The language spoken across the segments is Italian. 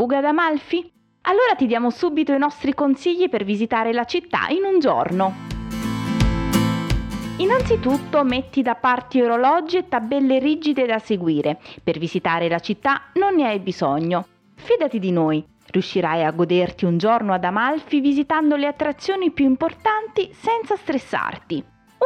fuga da Malfi? Allora ti diamo subito i nostri consigli per visitare la città in un giorno. Innanzitutto metti da parte orologi e tabelle rigide da seguire. Per visitare la città non ne hai bisogno. Fidati di noi, riuscirai a goderti un giorno ad Amalfi visitando le attrazioni più importanti senza stressarti.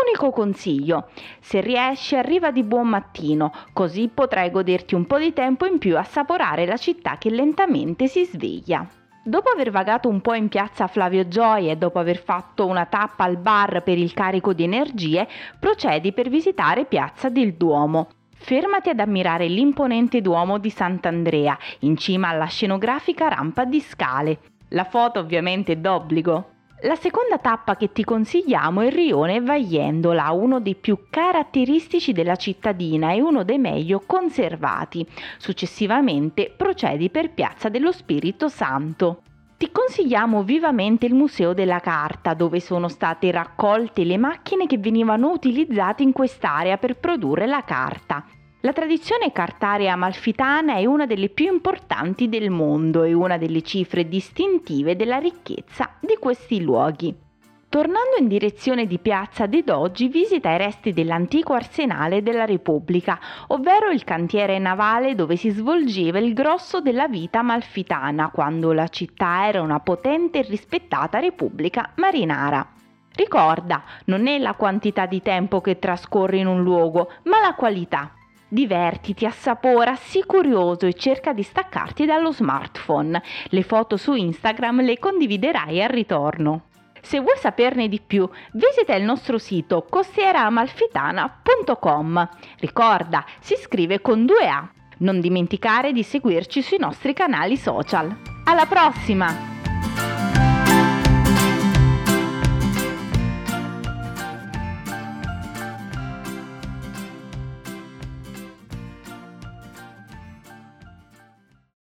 Unico consiglio, se riesci arriva di buon mattino, così potrai goderti un po' di tempo in più a assaporare la città che lentamente si sveglia. Dopo aver vagato un po' in piazza Flavio Gioia e dopo aver fatto una tappa al bar per il carico di energie, procedi per visitare Piazza del Duomo. Fermati ad ammirare l'imponente Duomo di Sant'Andrea, in cima alla scenografica rampa di scale. La foto ovviamente è d'obbligo. La seconda tappa che ti consigliamo è il rione Vaiendola, uno dei più caratteristici della cittadina e uno dei meglio conservati. Successivamente procedi per Piazza dello Spirito Santo. Ti consigliamo vivamente il Museo della Carta, dove sono state raccolte le macchine che venivano utilizzate in quest'area per produrre la carta. La tradizione cartarea amalfitana è una delle più importanti del mondo e una delle cifre distintive della ricchezza di questi luoghi. Tornando in direzione di Piazza De Doggi, visita i resti dell'antico arsenale della Repubblica, ovvero il cantiere navale dove si svolgeva il grosso della vita amalfitana, quando la città era una potente e rispettata repubblica marinara. Ricorda, non è la quantità di tempo che trascorre in un luogo, ma la qualità. Divertiti, assapora, sii curioso e cerca di staccarti dallo smartphone. Le foto su Instagram le condividerai al ritorno. Se vuoi saperne di più, visita il nostro sito costieraamalfitana.com. Ricorda, si scrive con due A. Non dimenticare di seguirci sui nostri canali social. Alla prossima!